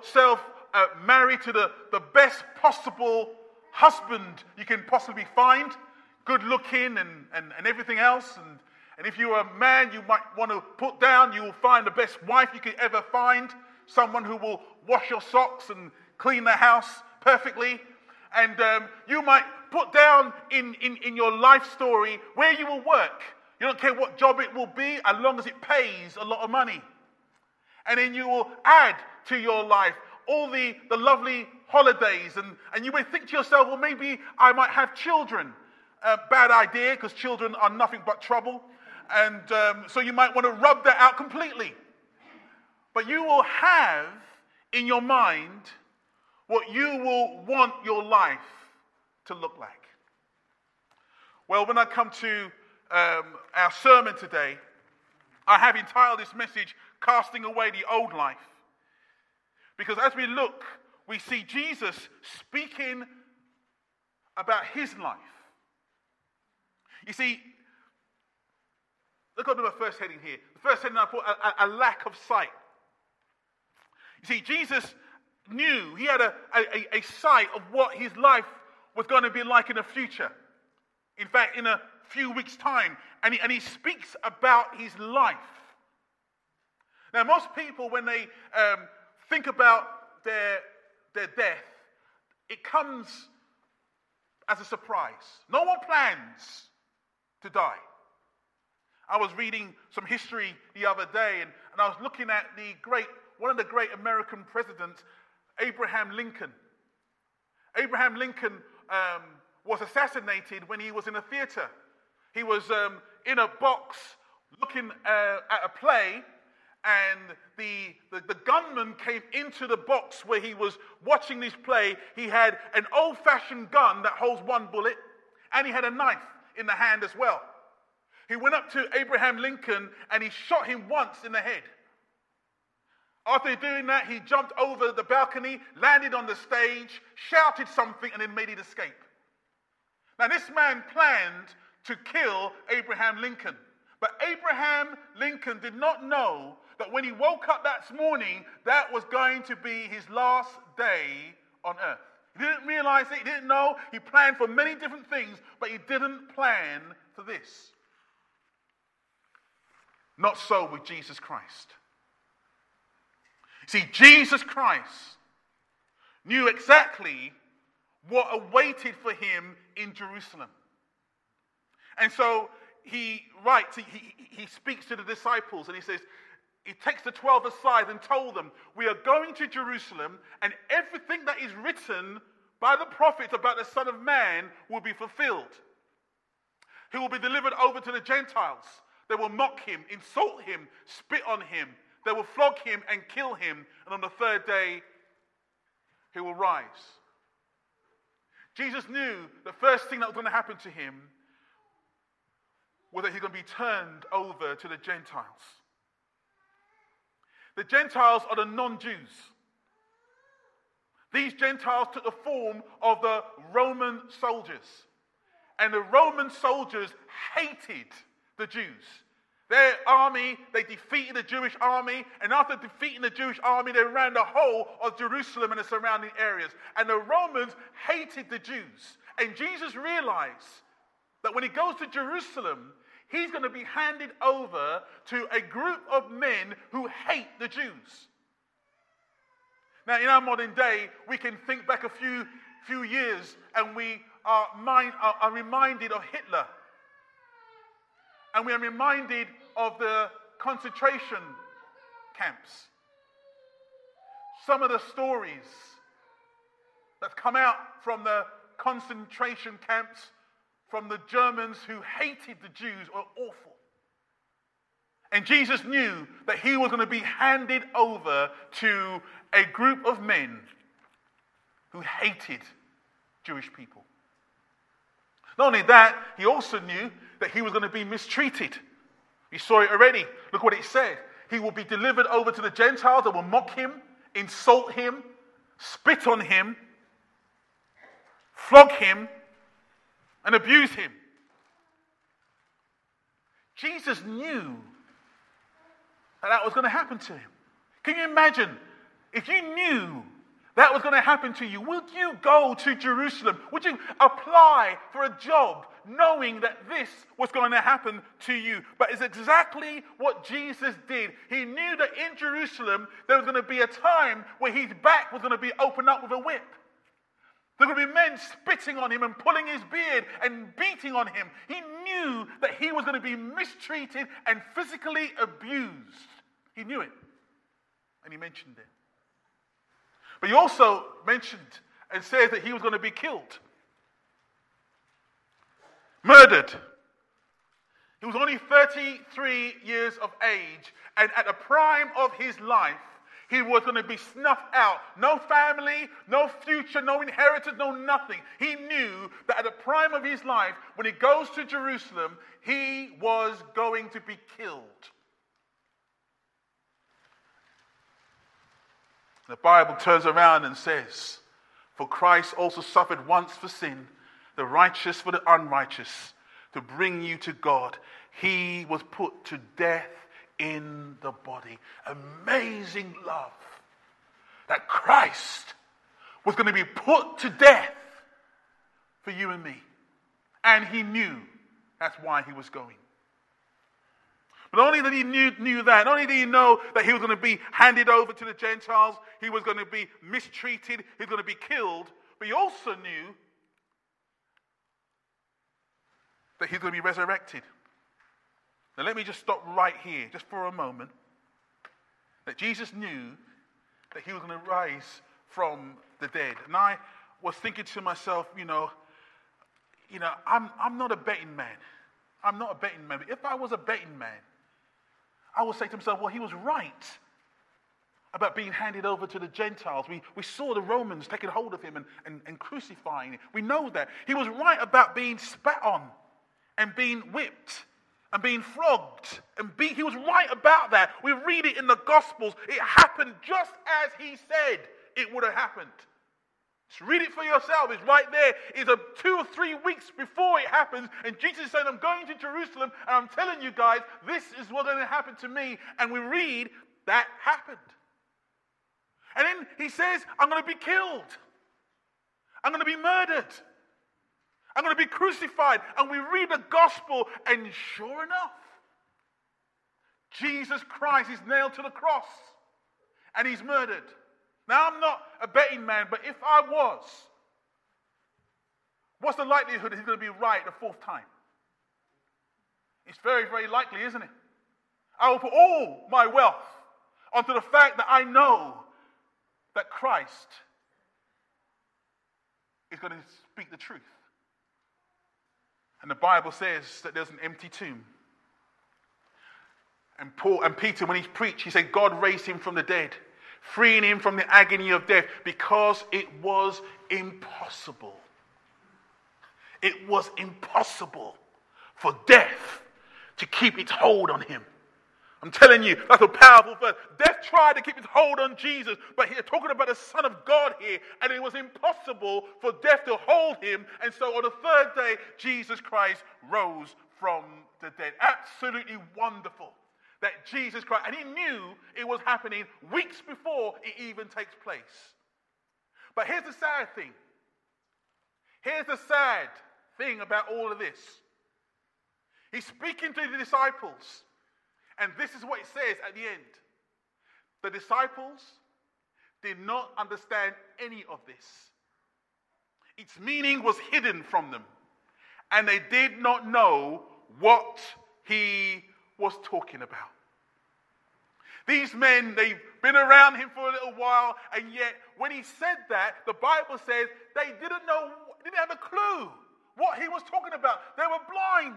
yourself uh, married to the, the best possible husband you can possibly find, good looking and, and, and everything else. And, and if you're a man, you might want to put down, you will find the best wife you could ever find, someone who will wash your socks and clean the house perfectly. And um, you might put down in, in, in your life story where you will work. You don't care what job it will be, as long as it pays a lot of money. And then you will add to your life all the, the lovely holidays. And, and you may think to yourself, well, maybe I might have children. Uh, bad idea, because children are nothing but trouble. And um, so you might want to rub that out completely. But you will have in your mind what you will want your life to look like. Well, when I come to um, our sermon today, I have entitled this message, Casting Away the Old Life. Because as we look, we see Jesus speaking about his life. You see, look at the first heading here. The first heading I put a, a, lack of sight. You see, Jesus knew, he had a, a, a sight of what his life was going to be like in the future. In fact, in a few weeks' time. And he, and he speaks about his life. Now, most people, when they um, think about their, their death, it comes as a surprise. No one plans to die. I was reading some history the other day, and, and I was looking at the great, one of the great American presidents, Abraham Lincoln. Abraham Lincoln um, was assassinated when he was in a theater. He was um, in a box looking uh, at a play, and the, the, the, gunman came into the box where he was watching this play. He had an old fashioned gun that holds one bullet, and he had a knife in the hand as well. He went up to Abraham Lincoln and he shot him once in the head. After doing that, he jumped over the balcony, landed on the stage, shouted something, and then made it escape. Now, this man planned to kill Abraham Lincoln. But Abraham Lincoln did not know that when he woke up that morning, that was going to be his last day on earth. He didn't realize it, he didn't know. He planned for many different things, but he didn't plan for this. Not so with Jesus Christ. See, Jesus Christ knew exactly what awaited for him in Jerusalem. And so he writes, he, he, he speaks to the disciples and he says, he takes the 12 aside and told them, We are going to Jerusalem, and everything that is written by the prophets about the Son of Man will be fulfilled. He will be delivered over to the Gentiles. They will mock him, insult him, spit on him. They will flog him and kill him. And on the third day, he will rise. Jesus knew the first thing that was going to happen to him was that he's going to be turned over to the Gentiles. The Gentiles are the non Jews. These Gentiles took the form of the Roman soldiers. And the Roman soldiers hated the Jews. Their army, they defeated the Jewish army, and after defeating the Jewish army, they ran the whole of Jerusalem and the surrounding areas. And the Romans hated the Jews. And Jesus realized that when he goes to Jerusalem, he's going to be handed over to a group of men who hate the Jews. Now, in our modern day, we can think back a few, few years and we are, mind, are, are reminded of Hitler. And we are reminded of the concentration camps. Some of the stories that come out from the concentration camps from the Germans who hated the Jews were awful. And Jesus knew that he was going to be handed over to a group of men who hated Jewish people. Not only that, he also knew that he was going to be mistreated. We saw it already. Look what it said. He will be delivered over to the Gentiles that will mock him, insult him, spit on him, flog him, and abuse him. Jesus knew that that was going to happen to him. Can you imagine if you knew that was going to happen to you, would you go to Jerusalem? Would you apply for a job knowing that this was going to happen to you? But it's exactly what Jesus did. He knew that in Jerusalem there was going to be a time where his back was going to be opened up with a whip. There were going to be men spitting on him and pulling his beard and beating on him. He knew that he was going to be mistreated and physically abused. He knew it. And he mentioned it. But he also mentioned and says that he was going to be killed, murdered. He was only 33 years of age, and at the prime of his life, he was going to be snuffed out. No family, no future, no inheritance, no nothing. He knew that at the prime of his life, when he goes to Jerusalem, he was going to be killed. The Bible turns around and says, For Christ also suffered once for sin, the righteous for the unrighteous, to bring you to God. He was put to death in the body. Amazing love that Christ was going to be put to death for you and me. And he knew that's why he was going. But only that he knew, knew that, not only did he know that he was going to be handed over to the Gentiles, he was going to be mistreated, he was going to be killed, but he also knew that he's going to be resurrected. Now, let me just stop right here, just for a moment. That Jesus knew that he was going to rise from the dead. And I was thinking to myself, you know, you know, I'm, I'm not a betting man. I'm not a betting man. But if I was a betting man, I would say to myself, well, he was right about being handed over to the Gentiles. We, we saw the Romans taking hold of him and, and, and crucifying him. We know that. He was right about being spat on and being whipped and being flogged and beat. He was right about that. We read it in the Gospels. It happened just as he said it would have happened. Just read it for yourself. It's right there. It's a two or three weeks before it happens. And Jesus is saying, I'm going to Jerusalem and I'm telling you guys, this is what's going to happen to me. And we read that happened. And then he says, I'm going to be killed. I'm going to be murdered. I'm going to be crucified. And we read the gospel, and sure enough, Jesus Christ is nailed to the cross and he's murdered. Now, I'm not a betting man, but if I was, what's the likelihood he's going to be right the fourth time? It's very, very likely, isn't it? I will put all my wealth onto the fact that I know that Christ is going to speak the truth. And the Bible says that there's an empty tomb. And Paul and Peter, when he preached, he said, God raised him from the dead freeing him from the agony of death because it was impossible. It was impossible for death to keep its hold on him. I'm telling you, that's a powerful verse. Death tried to keep its hold on Jesus, but he's talking about the Son of God here, and it was impossible for death to hold him. And so on the third day, Jesus Christ rose from the dead. Absolutely wonderful that Jesus Christ, and he knew it was happening weeks before it even takes place. But here's the sad thing. Here's the sad thing about all of this. He's speaking to the disciples, and this is what it says at the end. The disciples did not understand any of this. Its meaning was hidden from them, and they did not know what he was talking about. These men, they've been around him for a little while, and yet when he said that, the Bible says they didn't know, didn't have a clue what he was talking about. They were blind.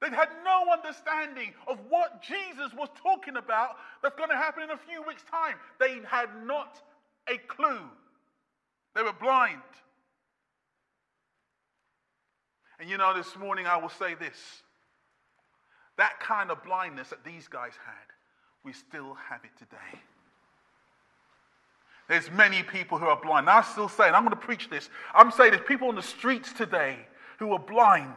They had no understanding of what Jesus was talking about that's going to happen in a few weeks' time. They had not a clue. They were blind. And you know, this morning I will say this that kind of blindness that these guys had, we still have it today. There's many people who are blind. Now, I'm still saying, I'm going to preach this. I'm saying there's people on the streets today who are blind,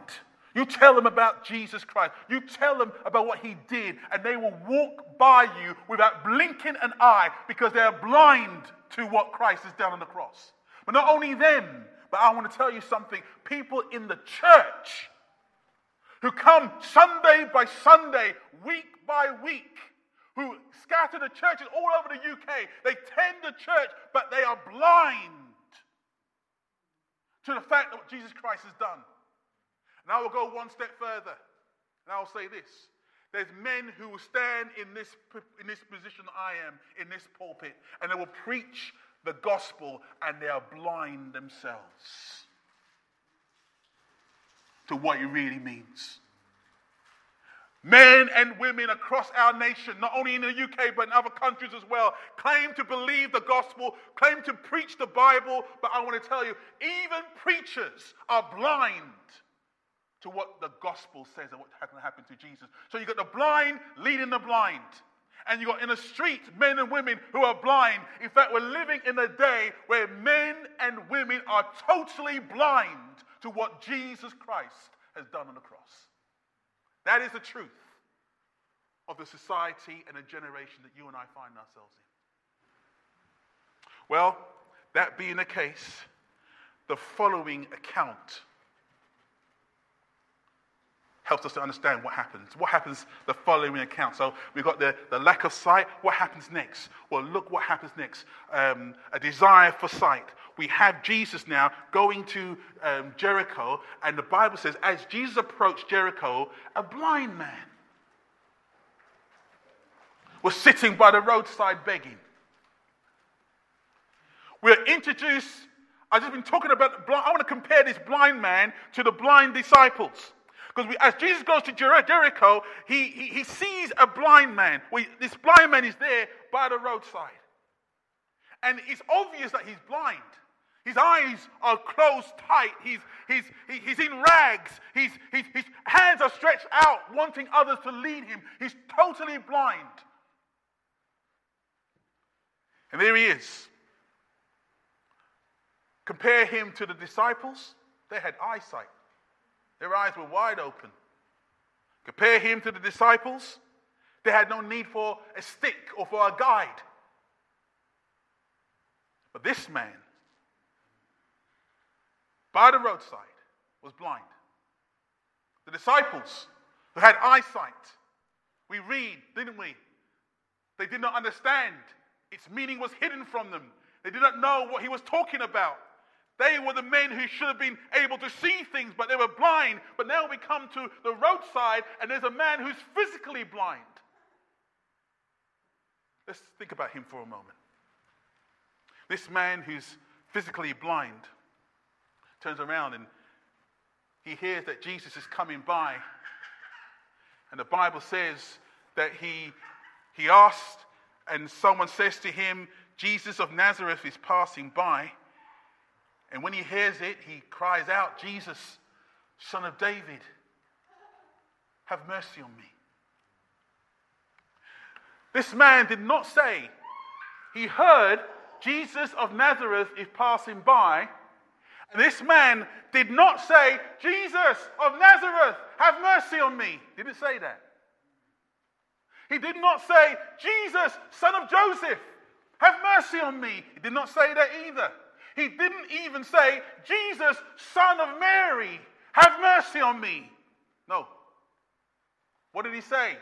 You tell them about Jesus Christ. You tell them about what he did, and they will walk by you without blinking an eye because they are blind to what Christ has done on the cross. But not only them, but I want to tell you something people in the church who come Sunday by Sunday, week by week, who scatter the churches all over the UK. They tend the church, but they are blind to the fact of what Jesus Christ has done. And I will go one step further. And I will say this. There's men who will stand in this, in this position I am, in this pulpit, and they will preach the gospel, and they are blind themselves to what it really means. Men and women across our nation, not only in the UK but in other countries as well, claim to believe the gospel, claim to preach the Bible, but I want to tell you, even preachers are blind to what the gospel says and what to to Jesus. So you got the blind leading the blind. And you got in the street men and women who are blind. In fact, we're living in a day where men and women are totally blind to what Jesus Christ has done on the cross. That is the truth of the society and the generation that you and I find ourselves in. Well, that being the case, the following account helps us to understand what happens. What happens the following account? So we've got the, the lack of sight. What happens next? Well, look what happens next. Um, a desire for sight. We have Jesus now going to um, Jericho, and the Bible says, as Jesus approached Jericho, a blind man was sitting by the roadside begging. We're introduced, I've just been talking about, I want to compare this blind man to the blind disciples. Because as Jesus goes to Jericho, he, he, he sees a blind man. This blind man is there by the roadside. And it's obvious that he's blind. His eyes are closed tight. He's, he's, he's in rags. He's, he's, his hands are stretched out, wanting others to lead him. He's totally blind. And there he is. Compare him to the disciples, they had eyesight. Their eyes were wide open. Compare him to the disciples. They had no need for a stick or for a guide. But this man, by the roadside, was blind. The disciples, who had eyesight, we read, didn't we? They did not understand. Its meaning was hidden from them. They did not know what he was talking about. They were the men who should have been able to see things, but they were blind. But now we come to the roadside, and there's a man who's physically blind. Let's think about him for a moment. This man who's physically blind turns around and he hears that Jesus is coming by. And the Bible says that he, he asked, and someone says to him, Jesus of Nazareth is passing by. And when he hears it, he cries out, Jesus, son of David, have mercy on me. This man did not say, he heard Jesus of Nazareth is passing by. And this man did not say, Jesus of Nazareth, have mercy on me. Didn't say that. He did not say, Jesus, son of Joseph, have mercy on me. He did not say that either. He didn't even say, Jesus, son of Mary, have mercy on me. No. What did he say?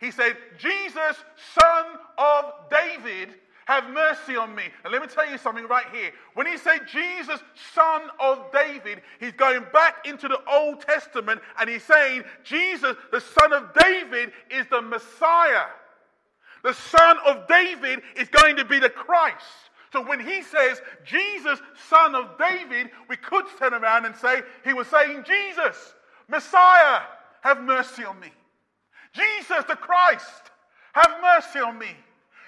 He said, Jesus, son of David, have mercy on me. And let me tell you something right here. When he said Jesus, son of David, he's going back into the Old Testament and he's saying Jesus, the son of David, is the Messiah. The son of David is going to be the Christ. So when he says, Jesus, son of David, we could turn around and say, he was saying, Jesus, Messiah, have mercy on me. Jesus, the Christ, have mercy on me.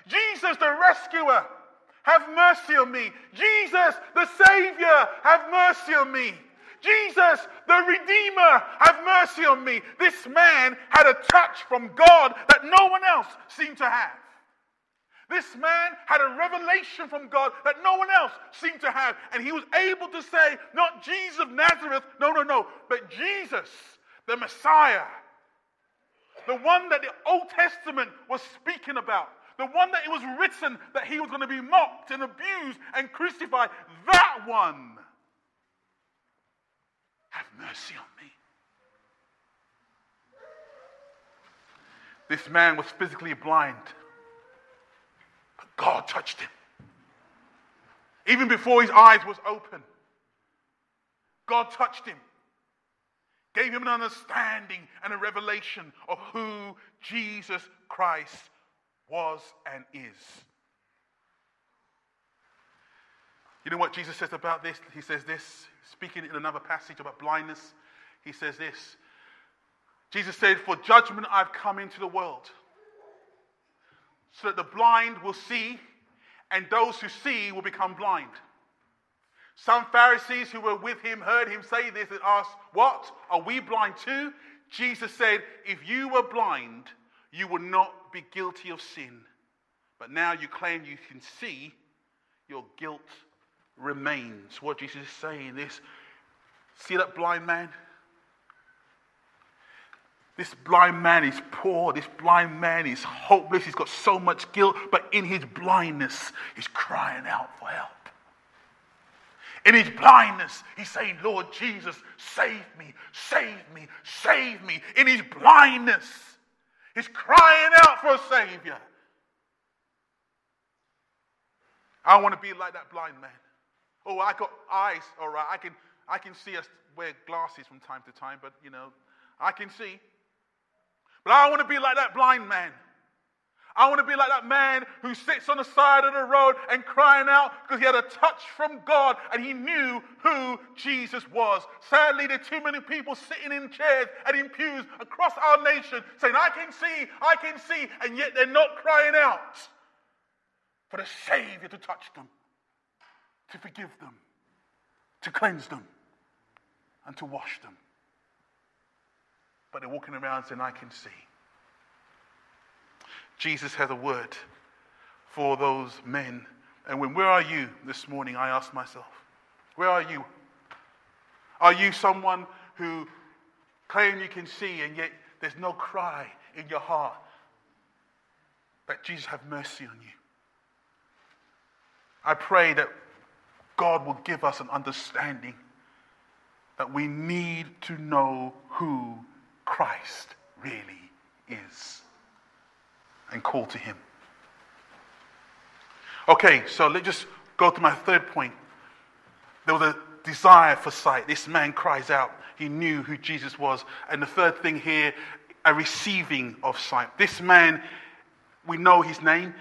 Jesus, the rescuer, have mercy on me. Jesus, the Savior, have mercy on me. Jesus, the Redeemer, have mercy on me. This man had a touch from God that no one else seemed to have. This man had a revelation from God that no one else seemed to have. And he was able to say, not Jesus of Nazareth, no, no, no, but Jesus, the Messiah, the one that the Old Testament was speaking about, the one that it was written that he was going to be mocked and abused and crucified, that one. Have mercy on me. This man was physically blind, God touched him. Even before his eyes was open, God touched him, gave him an understanding and a revelation of who Jesus Christ was and is. You know what Jesus says about this? He says this, speaking in another passage about blindness. He says this Jesus said, For judgment I've come into the world, so that the blind will see, and those who see will become blind. Some Pharisees who were with him heard him say this and asked, What? Are we blind too? Jesus said, If you were blind, you would not be guilty of sin. But now you claim you can see, your guilt remains. What Jesus is saying is, see that blind man? This blind man is poor. This blind man is hopeless. He's got so much guilt, but in his blindness, he's crying out for help. In his blindness, he's saying, Lord Jesus, save me, save me, save me. In his blindness, he's crying out for a Savior. I don't want to be like that blind man. Oh, I got eyes, all right. I can, I can see us wear glasses from time to time, but you know, I can see. But I want to be like that blind man. I want to be like that man who sits on the side of the road and crying out because he had a touch from God and he knew who Jesus was. Sadly, there are too many people sitting in chairs and in pews across our nation saying, I can see, I can see, and yet they're not crying out for the Savior to touch them, to forgive them, to cleanse them, and to wash them but they're walking around saying, I can see. Jesus has a word for those men. And when, where are you this morning? I ask myself, where are you? Are you someone who claim you can see and yet there's no cry in your heart that Jesus have mercy on you? I pray that God will give us an understanding that we need to know who Christ really is and call to him. Okay, so let's just go to my third point. There was a desire for sight. This man cries out. He knew who Jesus was. And the third thing here, a receiving of sight. This man, we know his name.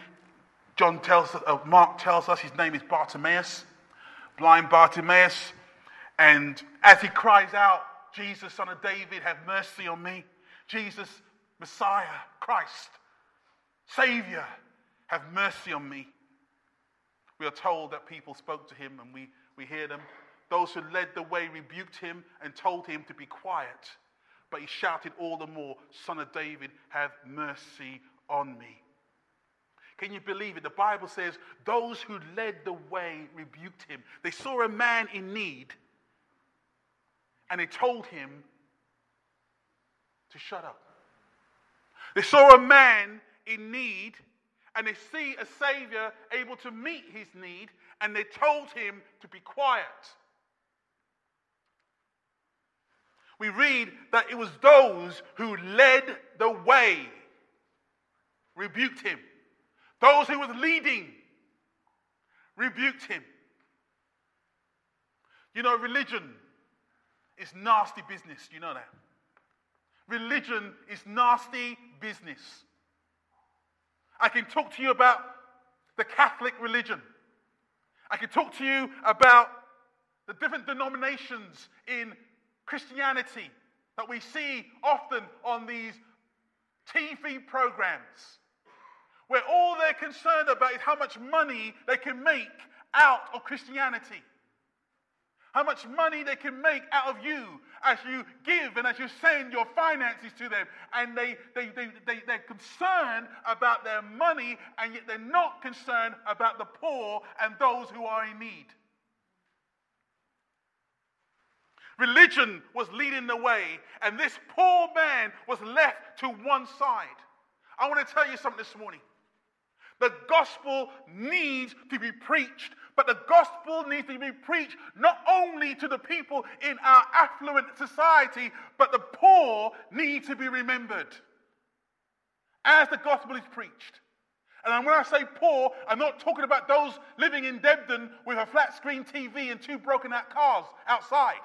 John tells uh, Mark tells us his name is Bartimaeus, blind Bartimaeus. And as he cries out, Jesus, son of David, have mercy on me. Jesus, Messiah, Christ, Savior, have mercy on me. We are told that people spoke to him and we, we hear them. Those who led the way rebuked him and told him to be quiet. But he shouted all the more, Son of David, have mercy on me. Can you believe it? The Bible says those who led the way rebuked him. They saw a man in need and they told him to shut up. They saw a man in need and they see a Savior able to meet his need and they told him to be quiet. We read that it was those who led the way rebuked him. Those who was leading rebuked him. You know, religion is nasty business. You know that? Religion is nasty business. I can talk to you about the Catholic religion. I can talk to you about the different denominations in Christianity that we see often on these TV programs, where all they're concerned about is how much money they can make out of Christianity. How much money they can make out of you as you give and as you send your finances to them. And they, they, they, they, they're concerned about their money, and yet they're not concerned about the poor and those who are in need. Religion was leading the way, and this poor man was left to one side. I want to tell you something this morning. The gospel needs to be preached, but the gospel needs to be preached not only to the people in our affluent society, but the poor need to be remembered as the gospel is preached. And when I say poor, I'm not talking about those living in Debden with a flat screen TV and two broken out cars outside.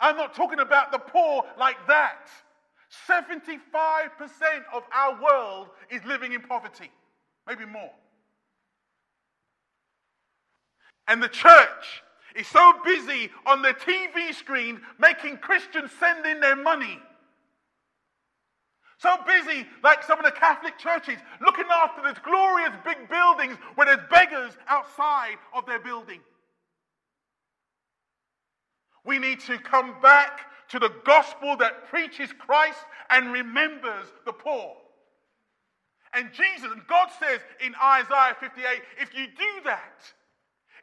I'm not talking about the poor like that. 75% of our world is living in poverty, maybe more. And the church is so busy on the TV screen making Christians send in their money. So busy, like some of the Catholic churches, looking after these glorious big buildings where there's beggars outside of their building. We need to come back to the gospel that preaches Christ and remembers the poor. And Jesus, and God says in Isaiah 58 if you do that,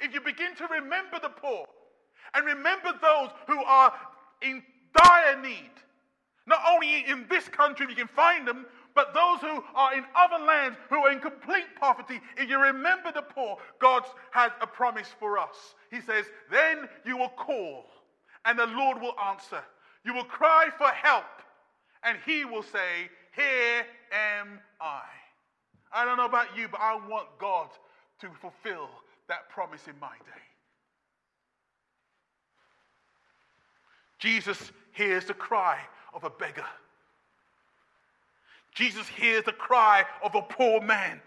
if you begin to remember the poor and remember those who are in dire need, not only in this country, you can find them, but those who are in other lands who are in complete poverty, if you remember the poor, God has a promise for us. He says, Then you will call and the Lord will answer. You will cry for help, and he will say, Here am I. I don't know about you, but I want God to fulfill that promise in my day. Jesus hears the cry of a beggar. Jesus hears the cry of a poor man.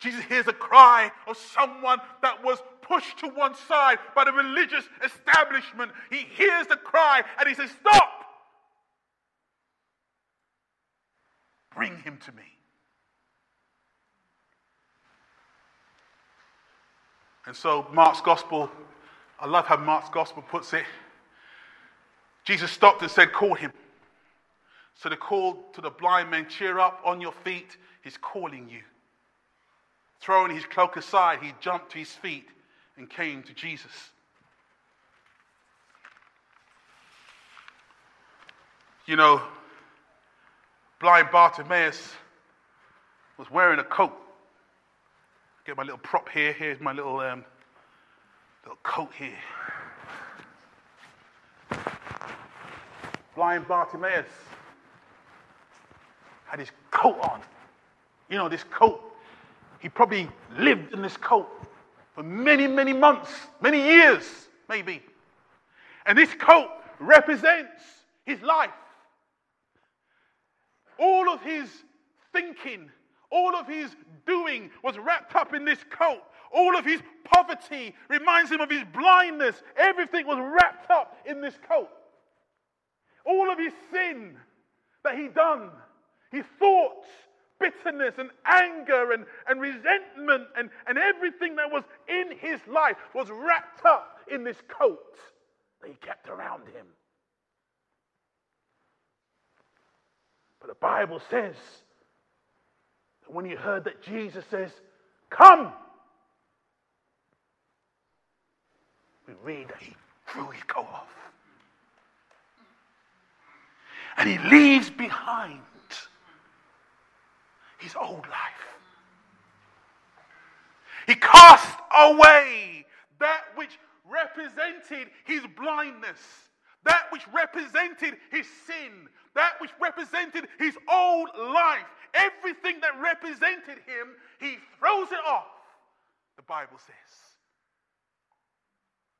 Jesus hears the cry of someone that was pushed to one side by the religious establishment. He hears the cry and he says, Stop! Bring him to me. And so, Mark's gospel, I love how Mark's gospel puts it. Jesus stopped and said, Call him. So they called to the blind man, Cheer up on your feet. He's calling you. Throwing his cloak aside, he jumped to his feet and came to Jesus. You know, blind Bartimaeus was wearing a coat. Get my little prop here. Here's my little um, little coat here. Blind Bartimaeus had his coat on. You know, this coat he probably lived in this coat for many, many months, many years, maybe. And this coat represents his life. All of his thinking, all of his doing was wrapped up in this coat. All of his poverty reminds him of his blindness. Everything was wrapped up in this coat. All of his sin that he done, his thoughts, bitterness and anger and, and resentment and, and everything that was in his life was wrapped up in this coat that he kept around him. But the Bible says that when you heard that Jesus says, Come, we read that he threw his coat off. And he leaves behind his old life. He cast away that which represented his blindness, that which represented his sin, that which represented his old life. Everything that represented him, he throws it off, the Bible says.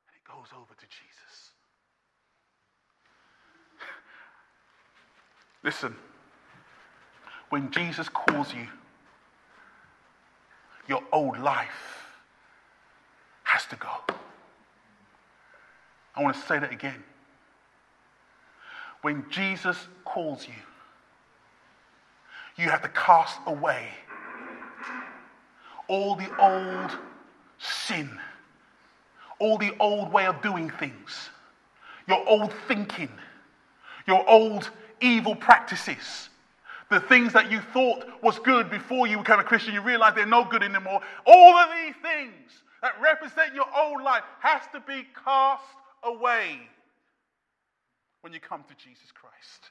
And it goes over to Jesus. Listen when Jesus calls you, your old life has to go. I want to say that again. When Jesus calls you, you have to cast away all the old sin, all the old way of doing things, your old thinking, your old evil practices, the things that you thought was good before you became a Christian, you realize they're no good anymore. All of these things that represent your old life has to be cast away when you come to Jesus Christ.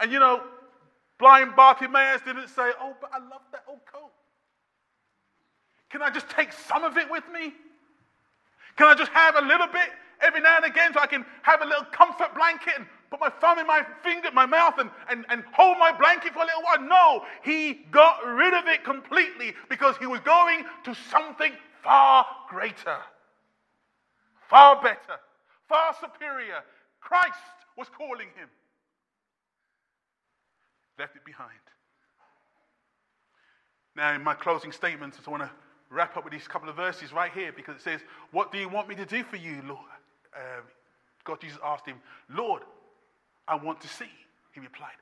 And you know, blind Bartimaeus didn't say, Oh, but I love that old coat. Can I just take some of it with me? Can I just have a little bit every now and again so I can have a little comfort blanket and put my thumb in my finger, my mouth, and, and, and hold my blanket for a little while? No, he got rid of it completely because he was going to something far greater, far better, far superior. Christ was calling him. Left it behind. Now, in my closing statements, I want to wrap up with these couple of verses right here because it says, What do you want me to do for you, Lord? Uh, God, Jesus asked him, Lord, I want to see. He replied,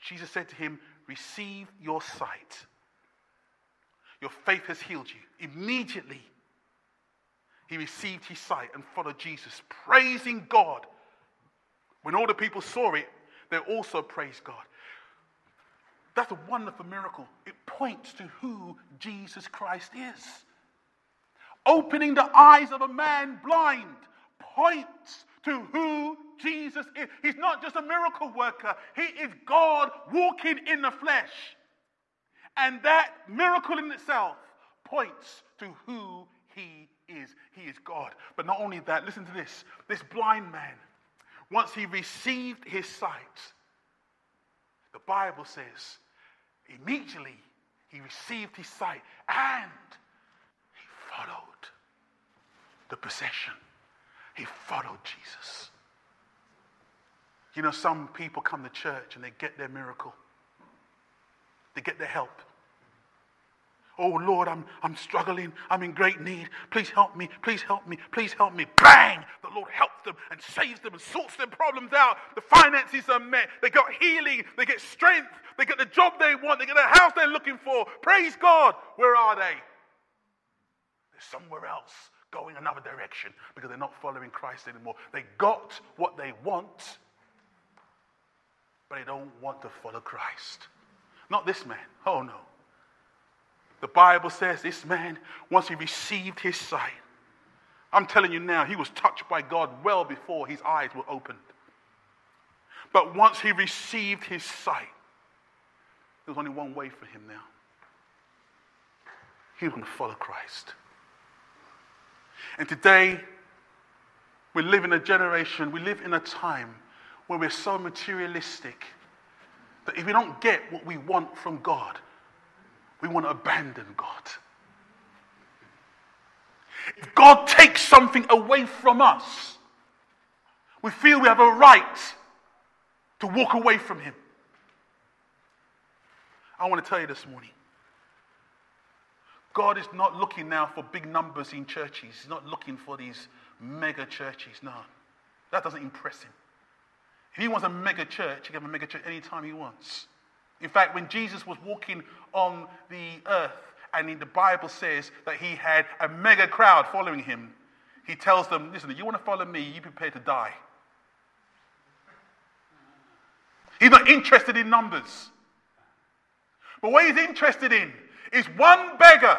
Jesus said to him, Receive your sight. Your faith has healed you. Immediately, he received his sight and followed Jesus, praising God. When all the people saw it, they also praised God. That's a wonderful miracle. It points to who Jesus Christ is. Opening the eyes of a man blind points to who Jesus is. He's not just a miracle worker, he is God walking in the flesh. And that miracle in itself points to who he is. He is God. But not only that, listen to this this blind man, once he received his sight, the Bible says Immediately, he received his sight and he followed the procession. He followed Jesus. You know, some people come to church and they get their miracle, they get their help. Oh Lord, I'm, I'm struggling. I'm in great need. Please help me. Please help me. Please help me. Bang! The Lord helps them and saves them and sorts their problems out. The finances are met. They got healing. They get strength. They get the job they want. They get the house they're looking for. Praise God. Where are they? They're somewhere else going another direction because they're not following Christ anymore. They got what they want, but they don't want to follow Christ. Not this man. Oh no. The Bible says this man, once he received his sight, I'm telling you now, he was touched by God well before his eyes were opened. But once he received his sight, there was only one way for him now. He was going to follow Christ. And today, we live in a generation, we live in a time where we're so materialistic that if we don't get what we want from God, we want to abandon God. If God takes something away from us, we feel we have a right to walk away from Him. I want to tell you this morning God is not looking now for big numbers in churches, He's not looking for these mega churches. No, that doesn't impress Him. If He wants a mega church, He can have a mega church anytime He wants. In fact, when Jesus was walking on the earth, and the Bible says that he had a mega crowd following him, he tells them, Listen, you want to follow me, you prepare to die. He's not interested in numbers. But what he's interested in is one beggar,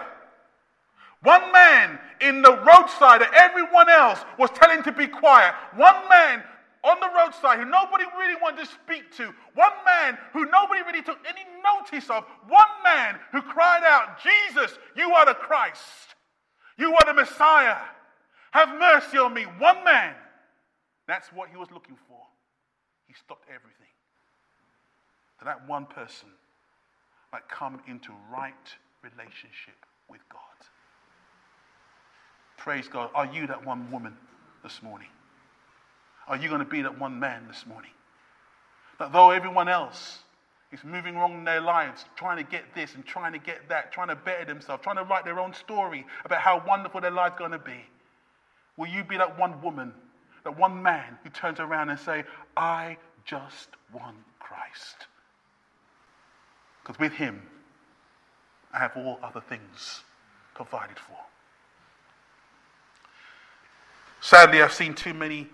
one man in the roadside that everyone else was telling to be quiet, one man on the roadside who nobody really wanted to speak to, one man who nobody really took any notice of, one man who cried out, Jesus, you are the Christ, you are the Messiah, have mercy on me. One man. That's what he was looking for. He stopped everything. So that one person might come into right relationship with God. Praise God. Are you that one woman this morning? Are you going to be that one man this morning? That though everyone else is moving wrong in their lives, trying to get this and trying to get that, trying to better themselves, trying to write their own story about how wonderful their life's going to be, will you be that one woman, that one man who turns around and say, I just want Christ? Because with him, I have all other things provided for. Sadly, I've seen too many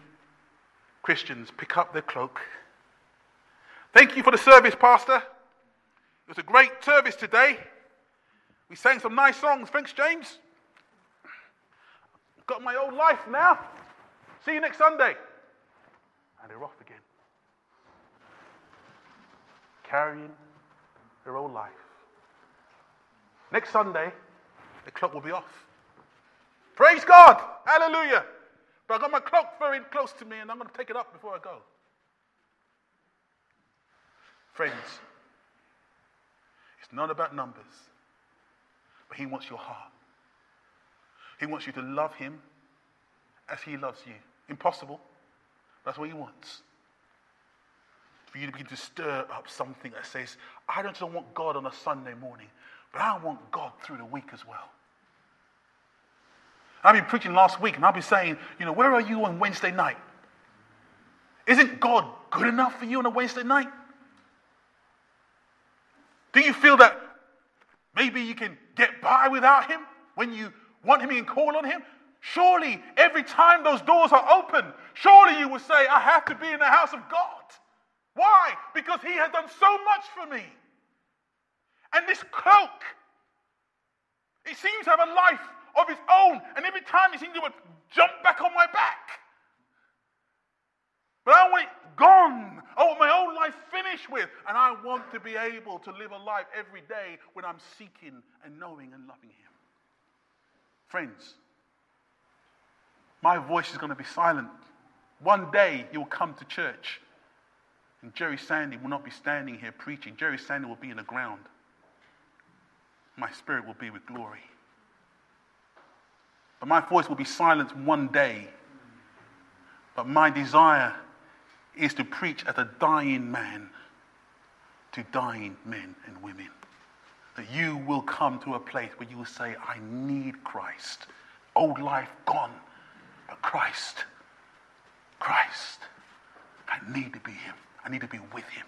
Christians pick up their cloak. Thank you for the service, Pastor. It was a great service today. We sang some nice songs. Thanks, James. Got my old life now. See you next Sunday. And they're off again. Carrying their old life. Next Sunday, the clock will be off. Praise God. Hallelujah. But I've got my cloak very close to me and I'm going to take it up before I go. Friends, it's not about numbers, but He wants your heart. He wants you to love Him as He loves you. Impossible. That's what He wants. For you to begin to stir up something that says, I don't just want God on a Sunday morning, but I want God through the week as well. I've been preaching last week and I've been saying, you know, where are you on Wednesday night? Isn't God good enough for you on a Wednesday night? Do you feel that maybe you can get by without Him when you want Him and call on Him? Surely every time those doors are open, surely you will say, I have to be in the house of God. Why? Because He has done so much for me. And this cloak, it seems to have a life of his own. And every time he seemed to jump back on my back. But I want it gone. I want my own life finished with. And I want to be able to live a life every day when I'm seeking and knowing and loving Him. Friends, my voice is going to be silent. One day you'll come to church, and Jerry Sandy will not be standing here preaching. Jerry Sandy will be in the ground. My spirit will be with glory. But my voice will be silenced one day. But my desire is to preach as a dying man to dying men and women. That you will come to a place where you will say, I need Christ. Old life gone, but Christ, Christ, I need to be Him. I need to be with Him.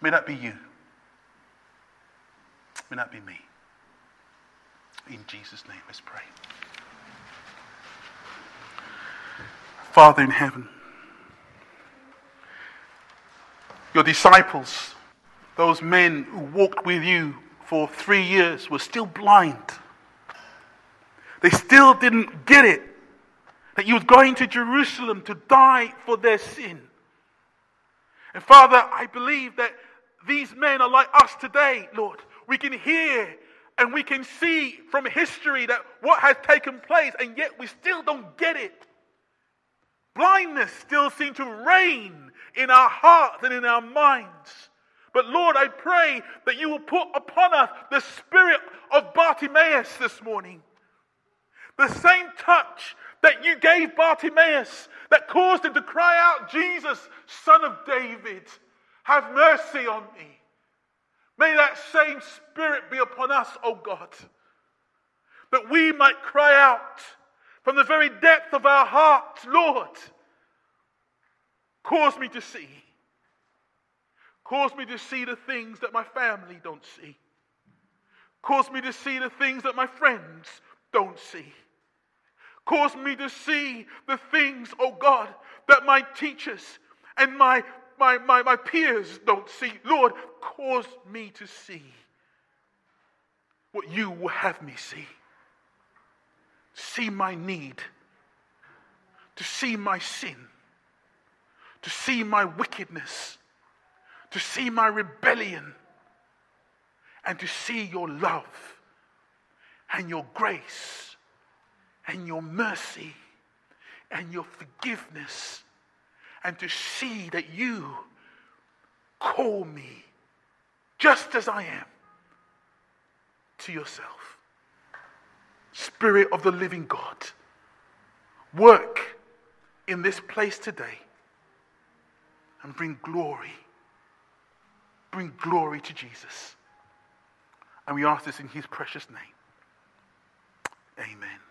May that be you. May that be me. In Jesus' name, let's pray. Father in heaven, your disciples, those men who walked with you for three years, were still blind. They still didn't get it that you were going to Jerusalem to die for their sin. And Father, I believe that these men are like us today, Lord. We can hear and we can see from history that what has taken place, and yet we still don't get it. Blindness still seems to reign in our hearts and in our minds. But Lord, I pray that you will put upon us the spirit of Bartimaeus this morning. The same touch that you gave Bartimaeus that caused him to cry out, Jesus, son of David, have mercy on me. May that same spirit be upon us, O God, that we might cry out from the very depth of our hearts, Lord, cause me to see. Cause me to see the things that my family don't see. Cause me to see the things that my friends don't see. Cause me to see the things, oh God, that my teachers and my, my, my, my peers don't see. Lord, cause me to see what you will have me see. See my need, to see my sin, to see my wickedness, to see my rebellion, and to see your love and your grace and your mercy and your forgiveness, and to see that you call me just as I am to yourself. Spirit of the living God, work in this place today and bring glory. Bring glory to Jesus. And we ask this in his precious name. Amen.